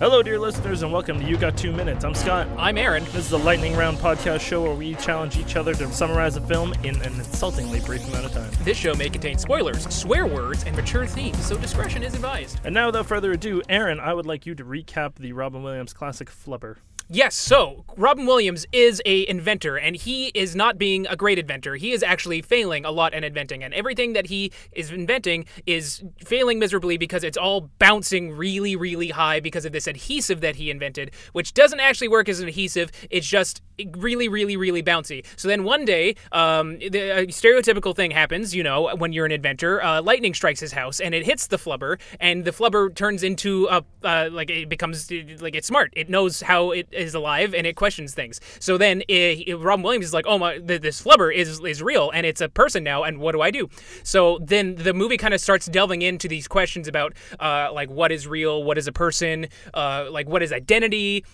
Hello, dear listeners, and welcome to You Got Two Minutes. I'm Scott. I'm Aaron. This is a lightning round podcast show where we challenge each other to summarize a film in an insultingly brief amount of time. This show may contain spoilers, swear words, and mature themes, so discretion is advised. And now, without further ado, Aaron, I would like you to recap the Robin Williams classic Flubber. Yes, so Robin Williams is a inventor and he is not being a great inventor. He is actually failing a lot in inventing and everything that he is inventing is failing miserably because it's all bouncing really really high because of this adhesive that he invented, which doesn't actually work as an adhesive. It's just really really really bouncy. So then one day, um, the stereotypical thing happens, you know, when you're an inventor, uh, lightning strikes his house and it hits the flubber and the flubber turns into a uh, like it becomes like it's smart. It knows how it is alive and it questions things. So then it, Robin Williams is like, "Oh my, this flubber is is real and it's a person now, and what do I do?" So then the movie kind of starts delving into these questions about uh, like what is real, what is a person, uh, like what is identity,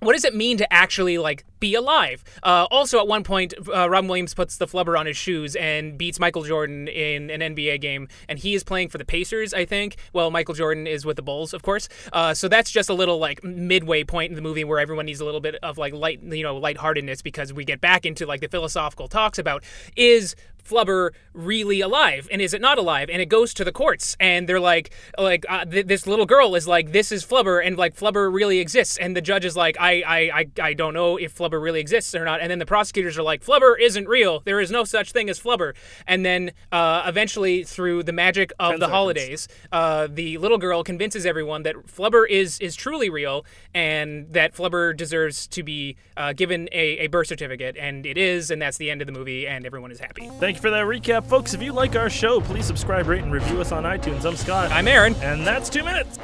what does it mean to actually like be alive? Uh, also, at one point, uh, Robin Williams puts the flubber on his shoes and beats Michael Jordan in an NBA game, and he is playing for the Pacers, I think. Well, Michael Jordan is with the Bulls, of course. Uh, so that's just a little like midway point in the movie where everyone needs a little bit of like light, you know, lightheartedness because we get back into like the philosophical talks about is Flubber really alive and is it not alive? And it goes to the courts and they're like, like uh, th- this little girl is like, this is Flubber and like Flubber really exists, and the judge is like, I, I, I, I don't know if Flubber really exists or not. And then the prosecutors are like, Flubber isn't real. There is no such thing as Flubber. And then uh, eventually, through the magic of Ten the seconds. holidays, uh, the little girl convinces everyone that Flubber is is truly real and that Flubber deserves to be uh, given a, a birth certificate, and it is, and that's the end of the movie, and everyone is happy. Thank you for that recap, folks. If you like our show, please subscribe, rate, and review us on iTunes. I'm Scott. I'm Aaron. and that's two minutes.